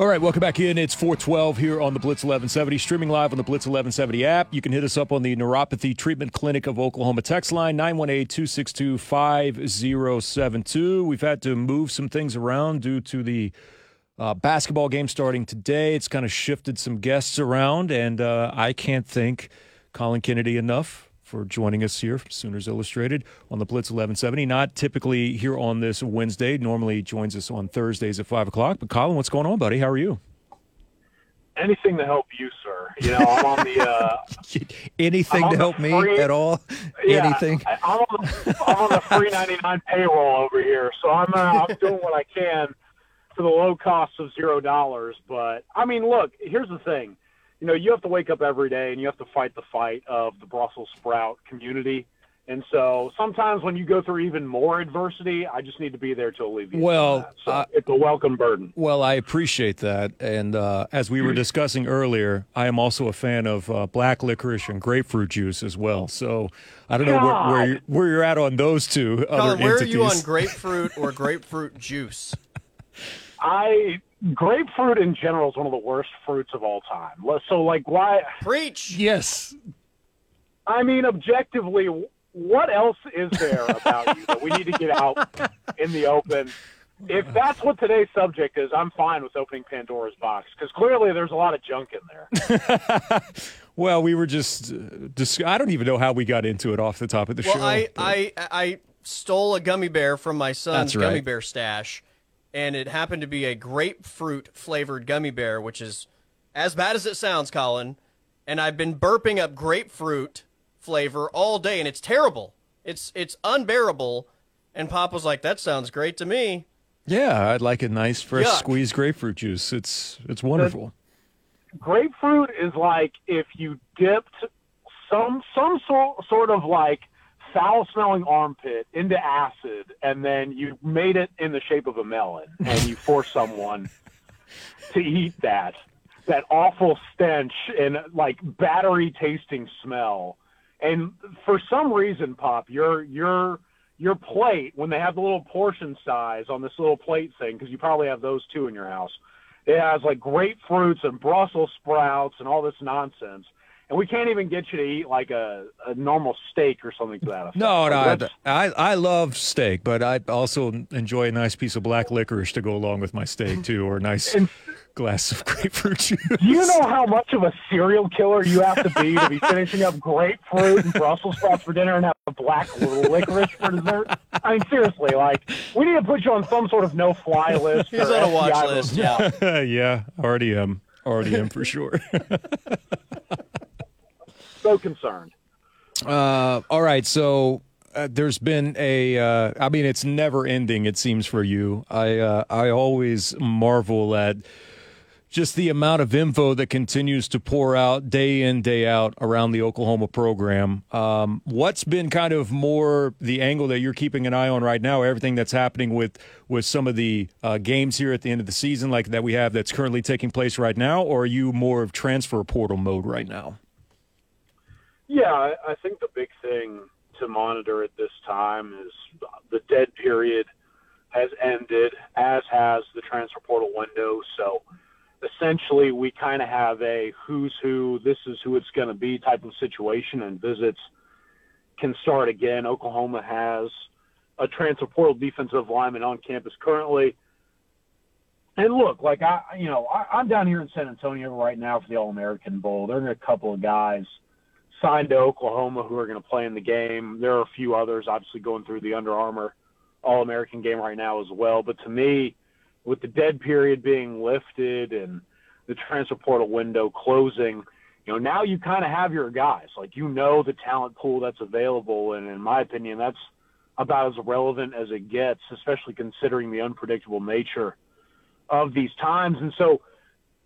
All right, welcome back in. It's 412 here on the Blitz 1170, streaming live on the Blitz 1170 app. You can hit us up on the Neuropathy Treatment Clinic of Oklahoma text line, 918 262 5072. We've had to move some things around due to the uh, basketball game starting today. It's kind of shifted some guests around, and uh, I can't thank Collin Kennedy enough for joining us here, from Sooners Illustrated, on the Blitz 1170. Not typically here on this Wednesday. Normally joins us on Thursdays at 5 o'clock. But Collin, what's going on, buddy? How are you? Anything to help you, sir. You know, I'm on the. Uh, Anything to on help the me at all? yeah, Anything? I, I'm, on the, I'm on the free 99 payroll over here, so I'm uh, I'm doing what I can for the low cost of zero dollars. But I mean, look, here's the thing. You know, you have to wake up every day and you have to fight the fight of the Brussels sprout community. And so sometimes when you go through even more adversity, I just need to be there to alleviate Well, that. So uh, it's a welcome burden. Well, I appreciate that. And uh, as we were discussing earlier, I am also a fan of uh, black licorice and grapefruit juice as well. So I don't know where, where, you're, where you're at on those two other Collin, where entities. are you on grapefruit or grapefruit juice? I grapefruit in general is one of the worst fruits of all time. So like why Preach. yes. I mean, objectively, what else is there about you that we need to get out in the open? If that's what today's subject is, I'm fine with opening Pandora's box because clearly there's a lot of junk in there. Well, we were just, uh, dis- I don't even know how we got into it off the top of the Well, show. I, but- I I stole a gummy bear from my son's right. gummy bear stash, and it happened to be a grapefruit flavored gummy bear, which is as bad as it sounds, Collin. And I've been burping up grapefruit flavor all day, and it's terrible. It's it's unbearable. And Pop was like, "That sounds great to me." yeah, I'd like a nice fresh Yuck. squeezed grapefruit juice. It's it's wonderful. Grapefruit is like if you dipped some some sort sort of like foul smelling armpit into acid and then you made it in the shape of a melon and you force someone to eat that that awful stench and like battery tasting smell and for some reason pop your your your plate when they have the little portion size on this little plate thing because you probably have those too in your house it has like grapefruits and Brussels sprouts and all this nonsense. And we can't even get you to eat like a, a normal steak or something to that effect. No, no, Like, that's- I, I I love steak, but I also enjoy a nice piece of black licorice to go along with my steak too, or a nice glass of grapefruit juice. Do you know how much of a serial killer you have to be to be finishing up grapefruit and Brussels sprouts for dinner and have a black licorice for dessert? I mean, seriously, like we need to put you on some sort of no-fly list. He's or on a watch FBI list. report. Yeah. yeah, already am, already am for sure. So concerned. Uh, all right, so uh, there's been a. Uh, I mean, it's never ending. It seems for you. I uh, I always marvel at just the amount of info that continues to pour out day in day out around the Oklahoma program. Um, what's been kind of more the angle that you're keeping an eye on right now? Everything that's happening with with some of the uh, games here at the end of the season, like that we have that's currently taking place right now, or are you more of transfer portal mode right now? Yeah, I, I think the big thing to monitor at this time is the dead period has ended, as has the transfer portal window. So essentially, we kind of have a who's who, this is who it's going to be type of situation, and visits can start again. Oklahoma has a transfer portal defensive lineman on campus currently. And look, like I, you know, I, I'm down here in San Antonio right now for the All American Bowl. There are a couple of guys signed to Oklahoma who are going to play in the game. There are a few others obviously going through the Under Armour All American game right now as well. But to me, with the dead period being lifted and the transfer portal window closing, you know, now you kind of have your guys. Like you know the talent pool that's available, and in my opinion, that's about as relevant as it gets, especially considering the unpredictable nature of these times. And so,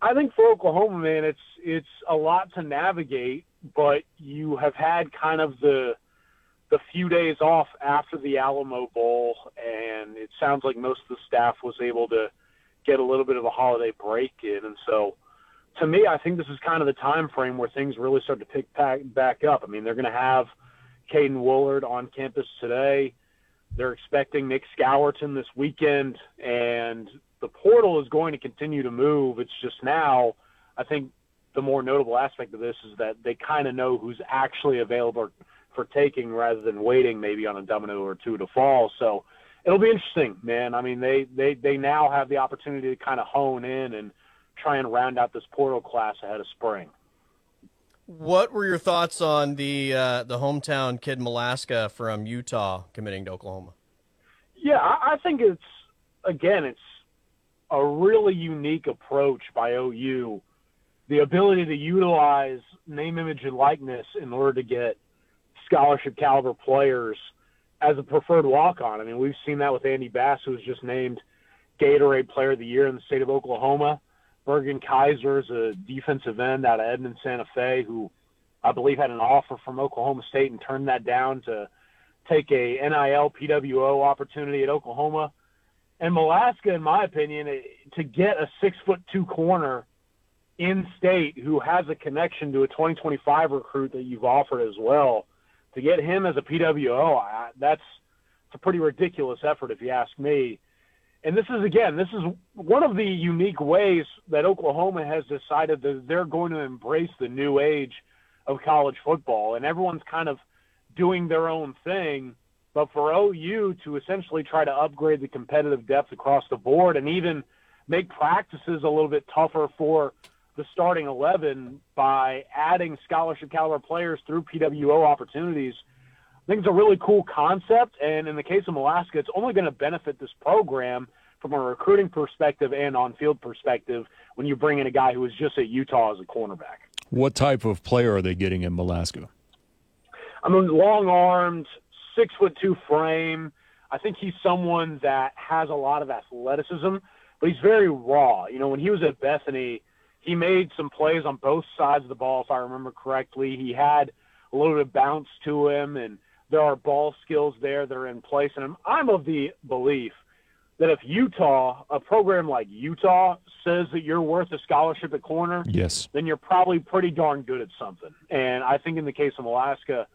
I think for Oklahoma, man, it's it's a lot to navigate, but you have had kind of the the few days off after the Alamo Bowl, and it sounds like most of the staff was able to get a little bit of a holiday break in, and so to me, I think this is kind of the time frame where things really start to pick back, back up. I mean, they're going to have Caden Woolard on campus today. They're expecting Nick Scowerton this weekend, and the portal is going to continue to move. It's just now, I think the more notable aspect of this is that they kind of know who's actually available for taking rather than waiting maybe on a domino or two to fall. So it'll be interesting, man. I mean, they they they now have the opportunity to kind of hone in and try and round out this portal class ahead of spring. What were your thoughts on the uh, the hometown kid Malaska from Utah committing to Oklahoma? Yeah, I, I think it's again, it's a really unique approach by OU. The ability to utilize name, image, and likeness in order to get scholarship caliber players as a preferred walk on. I mean, we've seen that with Andy Bass, who was just named Gatorade Player of the Year in the state of Oklahoma. Bergen Kaiser is a defensive end out of Edmond Santa Fe who I believe had an offer from Oklahoma State and turned that down to take a NIL PWO opportunity at Oklahoma. And Malaska, in my opinion, to get a six foot two corner in state who has a connection to a 2025 recruit that you've offered as well, to get him as a PWO, I, that's a pretty ridiculous effort if you ask me. And this is again, this is one of the unique ways that Oklahoma has decided that they're going to embrace the new age of college football, and everyone's kind of doing their own thing. But for OU to essentially try to upgrade the competitive depth across the board and even make practices a little bit tougher for the starting 11 by adding scholarship caliber players through PWO opportunities, I think it's a really cool concept. And in the case of Malaska, it's only going to benefit this program from a recruiting perspective and on field perspective when you bring in a guy who was just at Utah as a cornerback. What type of player are they getting in Malaska? I mean, long armed, six foot two frame. I think he's someone that has a lot of athleticism, but he's very raw. You know, when he was at Bethany, he made some plays on both sides of the ball, if I remember correctly. He had a little bit of bounce to him, and there are ball skills there that are in place. And I'm, I'm of the belief that if Utah, a program like Utah, says that you're worth a scholarship at corner, yes, then you're probably pretty darn good at something. And I think in the case of Alaska,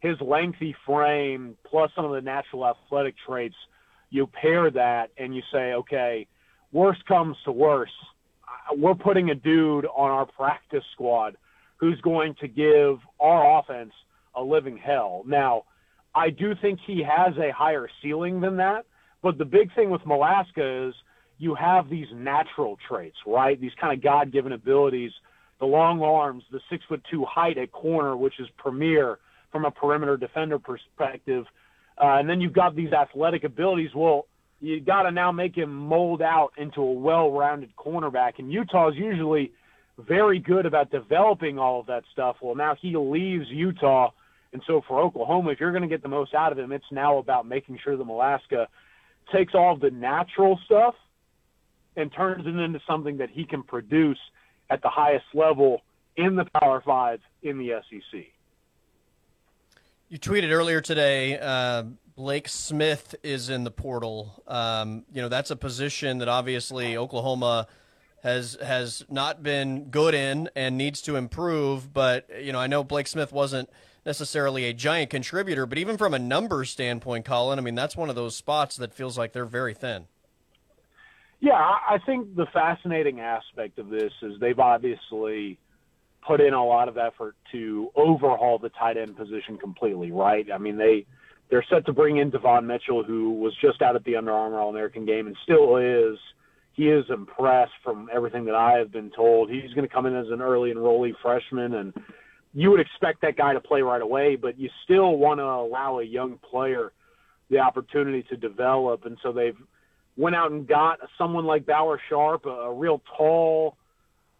his lengthy frame plus some of the natural athletic traits, you pair that and you say, okay, worst comes to worst, we're putting a dude on our practice squad who's going to give our offense a living hell. Now, I do think he has a higher ceiling than that, but the big thing with Malaska is you have these natural traits, right? These kind of God given abilities, the long arms, the six foot two height at corner, which is premier from a perimeter defender perspective. Uh, and then you've got these athletic abilities. Well, you got to now make him mold out into a well-rounded cornerback. And Utah is usually very good about developing all of that stuff. Well, now he leaves Utah, and so for Oklahoma, if you're going to get the most out of him, it's now about making sure that Malaska takes all of the natural stuff and turns it into something that he can produce at the highest level in the Power Five in the SEC. You tweeted earlier today. Uh, Blake Smith is in the portal. Um, you know that's a position that obviously Oklahoma has has not been good in and needs to improve. But you know I know Blake Smith wasn't necessarily a giant contributor, but even from a numbers standpoint, Collin, I mean that's one of those spots that feels like they're very thin. Yeah, I think the fascinating aspect of this is they've obviously put in a lot of effort to overhaul the tight end position completely, right? I mean, they they're set to bring in Devon Mitchell, who was just out at the Under Armour All American game and still is. He is impressed from everything that I have been told. He's going to come in as an early enrollee freshman, and you would expect that guy to play right away, but you still want to allow a young player the opportunity to develop. And so they've went out and got someone like Bauer Sharp, a, a real tall,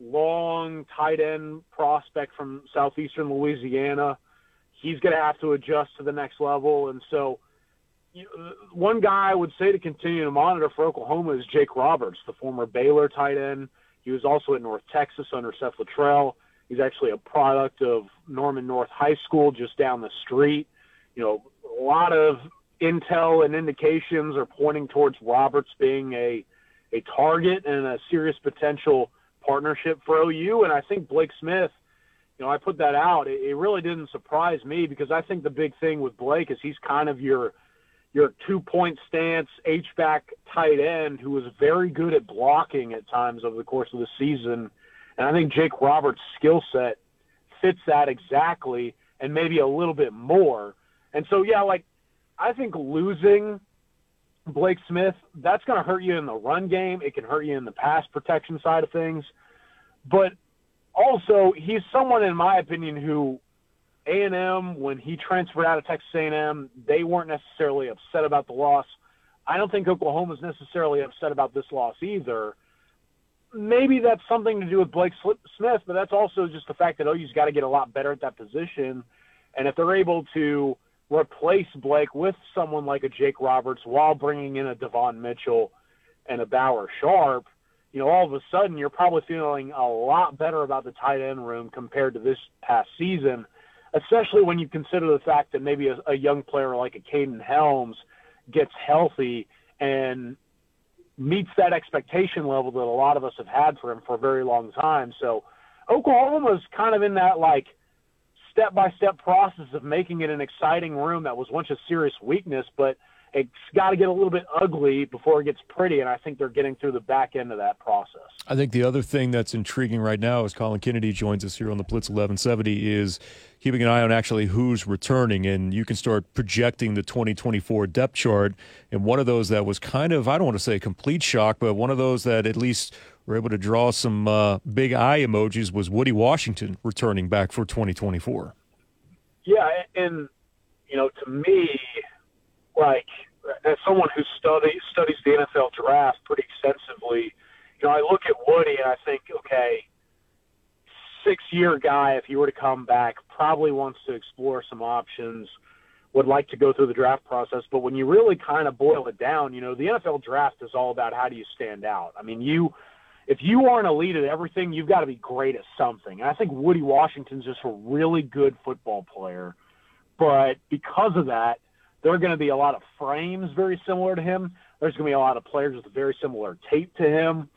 long tight end prospect from southeastern Louisiana. He's going to have to adjust to the next level. And so, you, one guy I would say to continue to monitor for Oklahoma is Jake Roberts, the former Baylor tight end. He was also at North Texas under Seth Littrell. He's actually a product of Norman North High School just down the street. You know, a lot of intel and indications are pointing towards Roberts being a a target and a serious potential partnership for OU. And I think Blake Smith, you know, I put that out. It, it really didn't surprise me because I think the big thing with Blake is he's kind of your your two point stance H back tight end who was very good at blocking at times over the course of the season. And I think Jake Roberts' skill set fits that exactly and maybe a little bit more. And so, yeah, like I think losing Blake Smith, that's going to hurt you in the run game. It can hurt you in the pass protection side of things. But also, he's someone, in my opinion, who A&M, when he transferred out of Texas A&M, they weren't necessarily upset about the loss. I don't think Oklahoma's necessarily upset about this loss either. Maybe that's something to do with Blake Smith, but that's also just the fact that OU's got to get a lot better at that position. And if they're able to replace Blake with someone like a Jake Roberts while bringing in a Devon Mitchell and a Bauer Sharp, you know, all of a sudden you're probably feeling a lot better about the tight end room compared to this past season, especially when you consider the fact that maybe a, a young player like a Kaden Helms gets healthy and meets that expectation level that a lot of us have had for him for a very long time. So Oklahoma's kind of in that like step by step process of making it an exciting room that was once a serious weakness, but it's got to get a little bit ugly before it gets pretty, and I think they're getting through the back end of that process. I think the other thing that's intriguing right now, as Collin Kennedy joins us here on the Blitz 1170, is keeping an eye on actually who's returning, and you can start projecting the 2024 depth chart. And one of those that was kind of, I don't want to say complete shock, but one of those that at least were able to draw some uh, big eye emojis was Woody Washington returning back for 2024. Yeah, and you know, to me, like as someone who studies studies the NFL draft pretty extensively, you know, I look at Woody and I think, okay, six year guy, if he were to come back, probably wants to explore some options, would like to go through the draft process. But when you really kind of boil it down, you know, the NFL draft is all about how do you stand out. I mean, you if you aren't elite at everything, you've got to be great at something. And I think Woody Washington's just a really good football player. But because of that, there are going to be a lot of frames very similar to him. There's going to be a lot of players with very similar tape to him.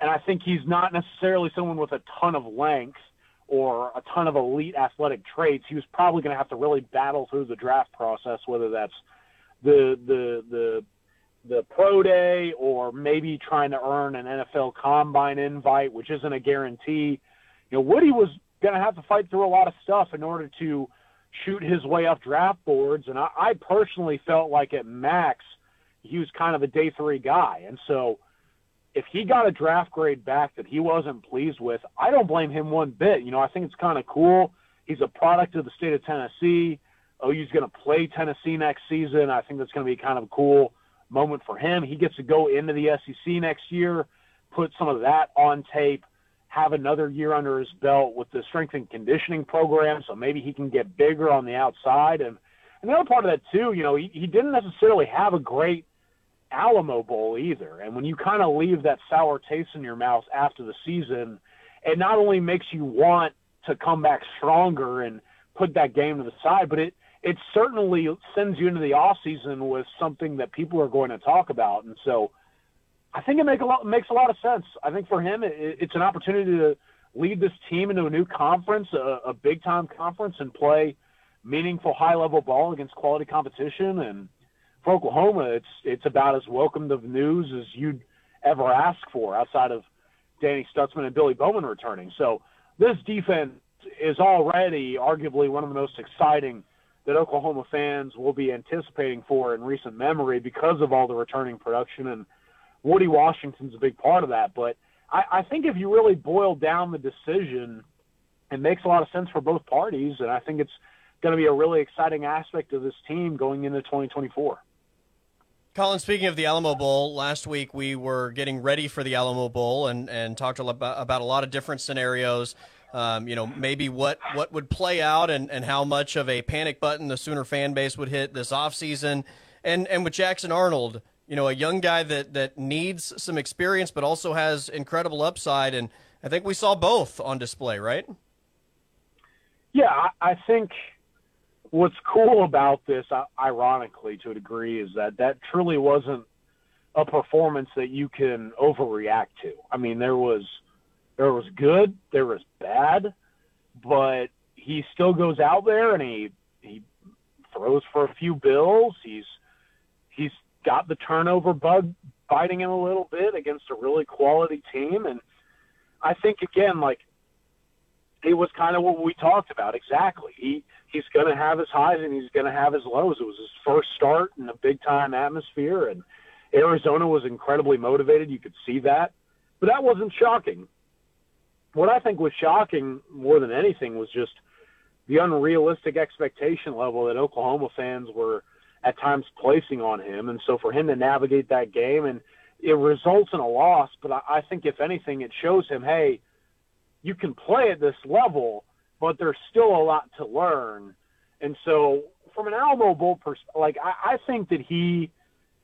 And I think he's not necessarily someone with a ton of length or a ton of elite athletic traits. He was probably going to have to really battle through the draft process, whether that's the the the the pro day or maybe trying to earn an NFL combine invite, which isn't a guarantee. You know, Woody was going to have to fight through a lot of stuff in order to shoot his way up draft boards. And I, I personally felt like at max, he was kind of a day three guy. And so if he got a draft grade back that he wasn't pleased with, I don't blame him one bit. You know, I think it's kind of cool. He's a product of the state of Tennessee. OU's going to play Tennessee next season. I think that's going to be kind of a cool moment for him. He gets to go into the SEC next year, put some of that on tape, have another year under his belt with the strength and conditioning program, so maybe he can get bigger on the outside. And another part of that too, you know, he, he didn't necessarily have a great Alamo Bowl either. And when you kind of leave that sour taste in your mouth after the season, it not only makes you want to come back stronger and put that game to the side, but it it certainly sends you into the off season with something that people are going to talk about. And so I think it make a lot, makes a lot of sense. I think for him, it, it's an opportunity to lead this team into a new conference, a, a big time conference, and play meaningful high level ball against quality competition. And for Oklahoma, it's it's about as welcome of news as you'd ever ask for outside of Danny Stutsman and Billy Bowman returning. So this defense is already arguably one of the most exciting that Oklahoma fans will be anticipating for in recent memory because of all the returning production and Woody Washington's a big part of that. But I, I think if you really boil down the decision, it makes a lot of sense for both parties, and I think it's going to be a really exciting aspect of this team going into 2024. Collin, speaking of the Alamo Bowl, last week we were getting ready for the Alamo Bowl and, and talked about, about a lot of different scenarios. Um, you know, maybe what, what would play out and, and how much of a panic button the Sooner fan base would hit this offseason. And, and with Jackson Arnold, you know, a young guy that, that needs some experience but also has incredible upside. And I think we saw both on display, right? Yeah, I, think what's cool about this, ironically, to a degree, is that that truly wasn't a performance that you can overreact to. I mean, there was there was good, there was bad, but he still goes out there and he he throws for a few bills. He's he's got the turnover bug biting him a little bit against a really quality team. And I think again, like it was kind of what we talked about exactly. He he's going to have his highs and he's going to have his lows. It was his first start in a big time atmosphere, and Arizona was incredibly motivated. You could see that, but that wasn't shocking. What I think was shocking more than anything was just the unrealistic expectation level that Oklahoma fans were at times placing on him. And so for him to navigate that game and it results in a loss, but I, I think if anything, it shows him, hey, you can play at this level, but there's still a lot to learn. And so from an Alamo Bowl perspective, like I, I think that he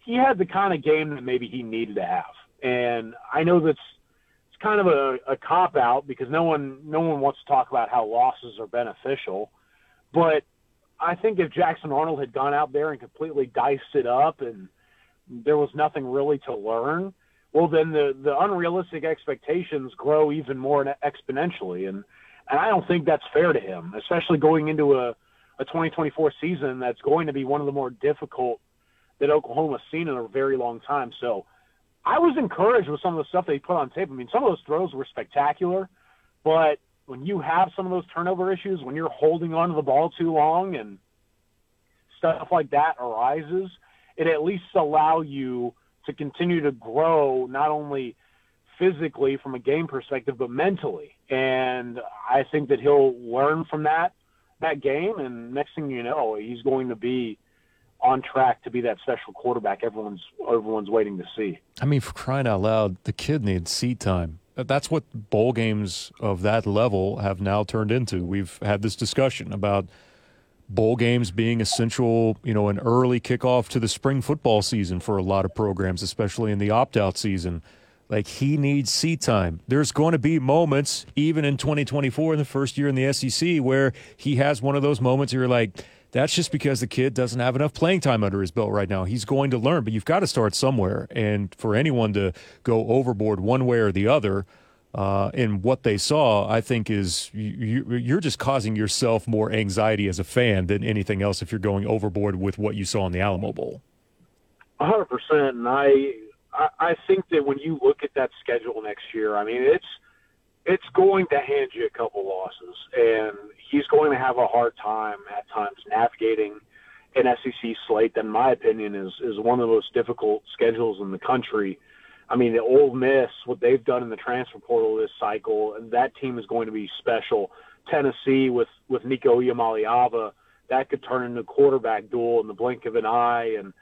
he had the kind of game that maybe he needed to have. And I know that's it's kind of a, a cop out because no one no one wants to talk about how losses are beneficial. But I think if Jackson Arnold had gone out there and completely diced it up and there was nothing really to learn, well then the the unrealistic expectations grow even more exponentially and and I don't think that's fair to him, especially going into a a 2024 season that's going to be one of the more difficult that Oklahoma's seen in a very long time. So I was encouraged with some of the stuff they put on tape. I mean, some of those throws were spectacular, but when you have some of those turnover issues, when you're holding on to the ball too long and stuff like that arises, it at least allow you to continue to grow not only physically from a game perspective but mentally. And I think that he'll learn from that that game and next thing you know, he's going to be on track to be that special quarterback everyone's everyone's waiting to see. I mean, for crying out loud, the kid needs seat time that's what bowl games of that level have now turned into. We've had this discussion about bowl games being essential, you know, an early kickoff to the spring football season for a lot of programs, especially in the opt out season. Like he needs seat time. There's going to be moments, even in 2024, in the first year in the SEC, where he has one of those moments where you're like, that's just because the kid doesn't have enough playing time under his belt right now. He's going to learn, but you've got to start somewhere. And for anyone to go overboard one way or the other uh, in what they saw, I think is you, you're just causing yourself more anxiety as a fan than anything else if you're going overboard with what you saw in the Alamo Bowl. 100%. And I, I think that when you look at that schedule next year, I mean, it's it's going to hand you a couple losses, and he's going to have a hard time at times navigating an SEC slate that, in my opinion, is is one of the most difficult schedules in the country. I mean, the Ole Miss, what they've done in the transfer portal this cycle, and that team is going to be special. Tennessee with with Nico Iamaleava, that could turn into a quarterback duel in the blink of an eye, and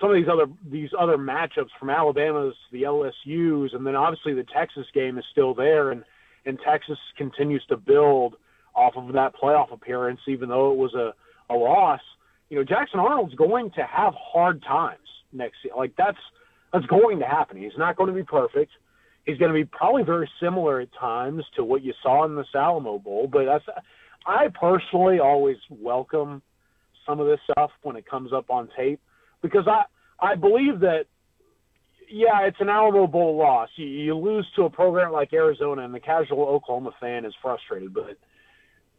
some of these other these other matchups from Alabama's the LSU's, and then obviously the Texas game is still there, and and Texas continues to build off of that playoff appearance, even though it was a a loss. You know, Jackson Arnold's going to have hard times next year. Like that's that's going to happen. He's not going to be perfect. He's going to be probably very similar at times to what you saw in the Alamo Bowl. But that's I personally always welcome some of this stuff when it comes up on tape because I I believe that yeah, it's an Alamo Bowl loss. You, you lose to a program like Arizona, and the casual Oklahoma fan is frustrated. But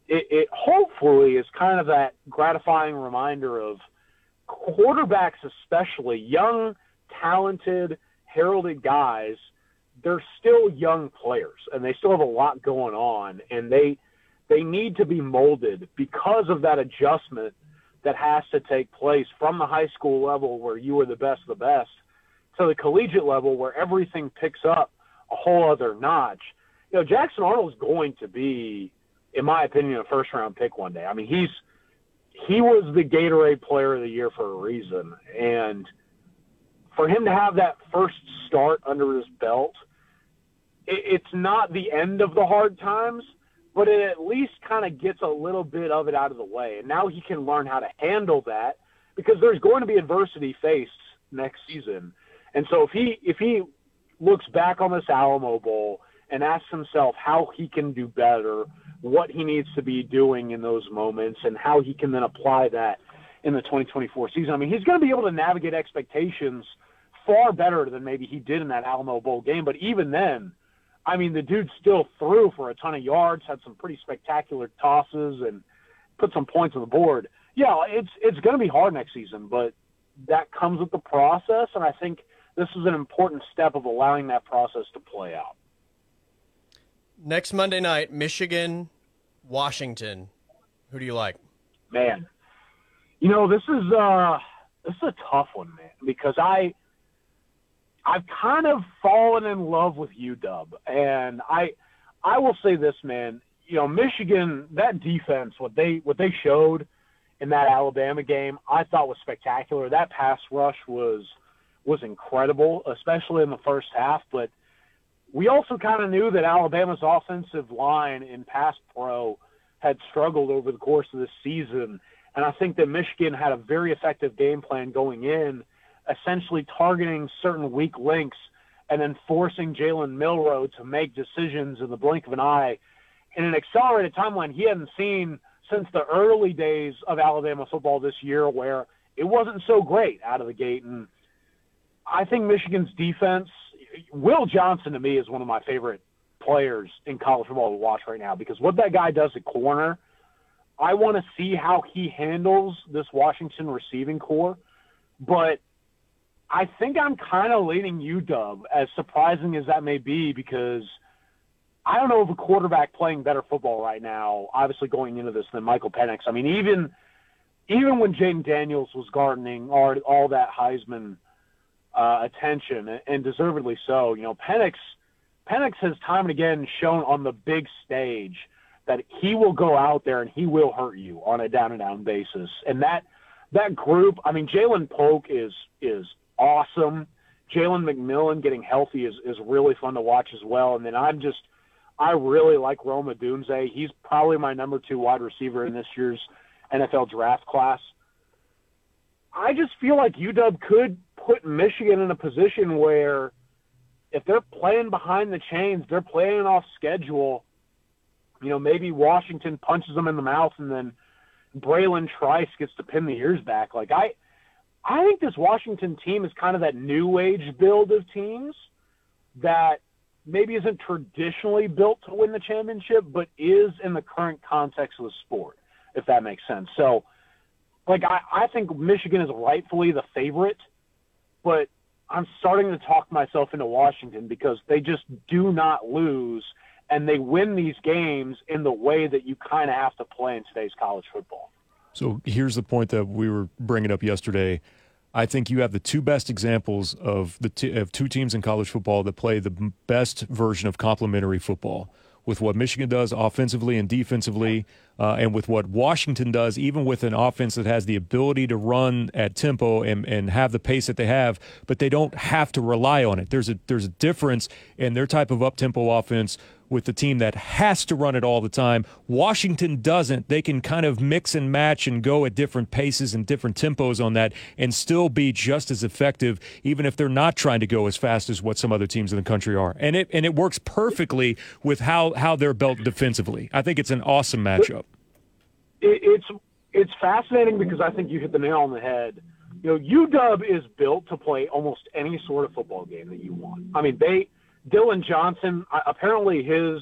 it, it hopefully is kind of that gratifying reminder of quarterbacks, especially young, talented, heralded guys. They're still young players, and they still have a lot going on, and they they need to be molded because of that adjustment that has to take place from the high school level where you are the best of the best to the collegiate level where everything picks up a whole other notch. You know, Jackson Arnold is going to be, in my opinion, a first round pick one day. I mean, he's he was the Gatorade Player of the Year for a reason, and for him to have that first start under his belt, it, it's not the end of the hard times, but it at least kind of gets a little bit of it out of the way. And now he can learn how to handle that because there's going to be adversity faced next season. And so if he if he looks back on this Alamo Bowl and asks himself how he can do better, what he needs to be doing in those moments, and how he can then apply that in the 2024 season. I mean, he's going to be able to navigate expectations far better than maybe he did in that Alamo Bowl game. But even then, I mean, the dude still threw for a ton of yards, had some pretty spectacular tosses, and put some points on the board. Yeah, it's it's going to be hard next season, but that comes with the process, and I think this is an important step of allowing that process to play out. Next Monday night, Michigan, Washington. Who do you like? Man, you know this is uh this is a tough one, man, because I I've kind of fallen in love with UW, and I I will say this, man. You know, Michigan, that defense, what they what they showed in that Alabama game, I thought was spectacular. That pass rush was was incredible, especially in the first half. But we also kind of knew that Alabama's offensive line in pass pro had struggled over the course of the season, and I think that Michigan had a very effective game plan going in essentially targeting certain weak links and then forcing Jalen Milroe to make decisions in the blink of an eye in an accelerated timeline he hadn't seen since the early days of Alabama football this year, where it wasn't so great out of the gate. And I think Michigan's defense, Will Johnson to me is one of my favorite players in college football to watch right now because what that guy does at corner, I want to see how he handles this Washington receiving corps. But I think I'm kind of leaning UW, as surprising as that may be, because I don't know of a quarterback playing better football right now. Obviously, going into this than Michael Penix. I mean, even even when Jayden Daniels was gardening all, all that Heisman uh, attention, and deservedly so, you know, Penix Penix has time and again shown on the big stage that he will go out there and he will hurt you on a down and down basis, and that that group. I mean, Ja'Lynn Polk is is awesome. Jalen McMillan getting healthy is, is really fun to watch as well. And then I'm just, I really like Rome Odunze. He's probably my number two wide receiver in this year's NFL draft class. I just feel like UW could put Michigan in a position where if they're playing behind the chains, they're playing off schedule. You know, maybe Washington punches them in the mouth and then Bralen Trice gets to pin the ears back. Like I, I think this Washington team is kind of that new age build of teams that maybe isn't traditionally built to win the championship, but is in the current context of the sport, if that makes sense. So, like, I, I think Michigan is rightfully the favorite, but I'm starting to talk myself into Washington because they just do not lose and they win these games in the way that you kind of have to play in today's college football. So here's the point that we were bringing up yesterday. I think you have the two best examples of the t- of two teams in college football that play the best version of complementary football with what Michigan does offensively and defensively, uh, and with what Washington does, even with an offense that has the ability to run at tempo and, and have the pace that they have, but they don't have to rely on it. There's a there's a difference in their type of up tempo offense with the team that has to run it all the time. Washington doesn't. They can kind of mix and match and go at different paces and different tempos on that and still be just as effective, even if they're not trying to go as fast as what some other teams in the country are. And it and it works perfectly with how how they're built defensively. I think it's an awesome matchup. It's it's fascinating because I think you hit the nail on the head. You know, UW is built to play almost any sort of football game that you want. I mean, they Dillon Johnson, apparently his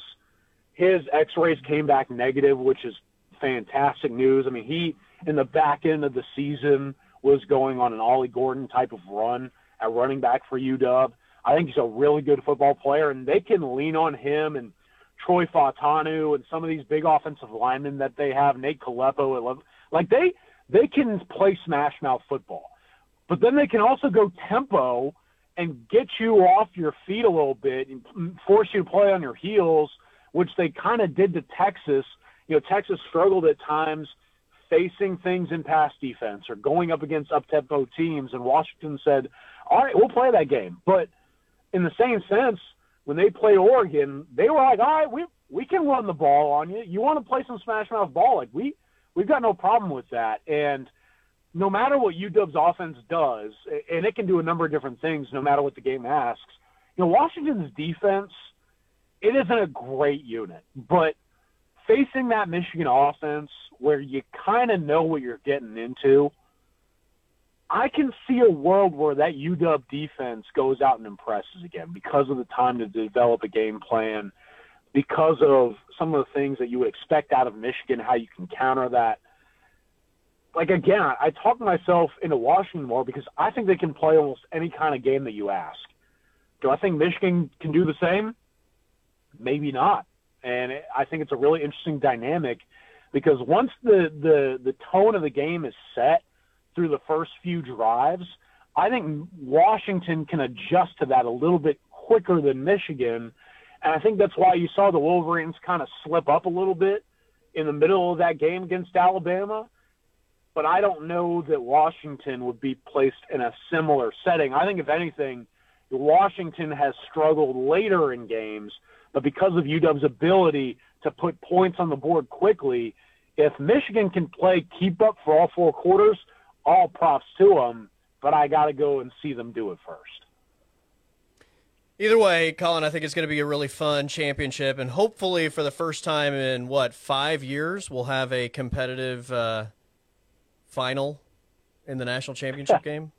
his X-rays came back negative, which is fantastic news. I mean, he in the back end of the season was going on an Ollie Gordon type of run at running back for UW. I think he's a really good football player, and they can lean on him and Troy Fautanu and some of these big offensive linemen that they have, Nate Kalepo. Like they they can play smash mouth football, but then they can also go tempo and get you off your feet a little bit and force you to play on your heels, which they kind of did to Texas. You know, Texas struggled at times facing things in pass defense or going up against up-tempo teams, and Washington said, "All right, we'll play that game." But in the same sense, when they played Oregon, they were like, "All right, we we can run the ball on you. You want to play some smash mouth ball? Like we we've got no problem with that." And no matter what UW's offense does, and it can do a number of different things no matter what the game asks, you know, Washington's defense, it isn't a great unit, but facing that Michigan offense where you kind of know what you're getting into, I can see a world where that UW defense goes out and impresses again because of the time to develop a game plan, because of some of the things that you would expect out of Michigan, how you can counter that. Like again, I, talk myself into Washington more because I think they can play almost any kind of game that you ask. Do I think Michigan can do the same? Maybe not. And I think it's a really interesting dynamic because once the, the the tone of the game is set through the first few drives, I think Washington can adjust to that a little bit quicker than Michigan. And I think that's why you saw the Wolverines kind of slip up a little bit in the middle of that game against Alabama but I don't know that Washington would be placed in a similar setting. I think, if anything, Washington has struggled later in games, but because of UW's ability to put points on the board quickly, if Michigan can play keep up for all four quarters, all props to them, but I got to go and see them do it first. Either way, Collin, I think it's going to be a really fun championship, and hopefully, for the first time in what five years, we'll have a competitive uh, final in the national championship game?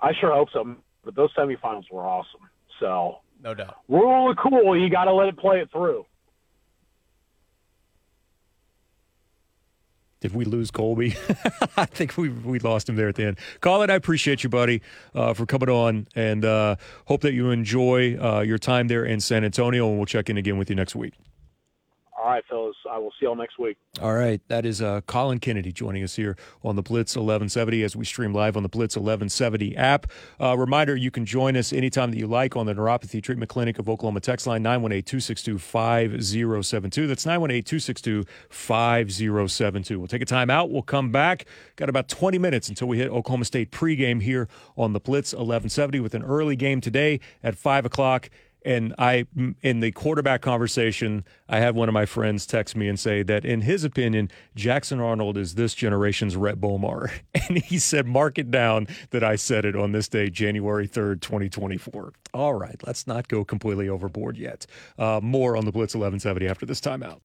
I sure hope so. But those semifinals were awesome. So no doubt. Rule of cool. You got to let it play it through. Did we lose Colby? I think we we lost him there at the end. Collin, I appreciate you, buddy, uh, for coming on, and uh, hope that you enjoy uh, your time there in San Antonio. And we'll check in again with you next week. All right, fellas. I will see y'all next week. All right. That is uh, Collin Kennedy joining us here on the Blitz 1170 as we stream live on the Blitz 1170 app. Uh, reminder you can join us anytime that you like on the Neuropathy Treatment Clinic of Oklahoma text line 918 262 5072. That's 918 262 5072. We'll take a time out. We'll come back. Got about 20 minutes until we hit Oklahoma State pregame here on the Blitz 1170 with an early game today at 5 o'clock. And I, in the quarterback conversation, I had one of my friends text me and say that, in his opinion, Jackson Arnold is this generation's Rhett Bomar. And he said, mark it down that I said it on this day, January 3rd, 2024. All right, let's not go completely overboard yet. Uh, more on the Blitz 1170 after this timeout.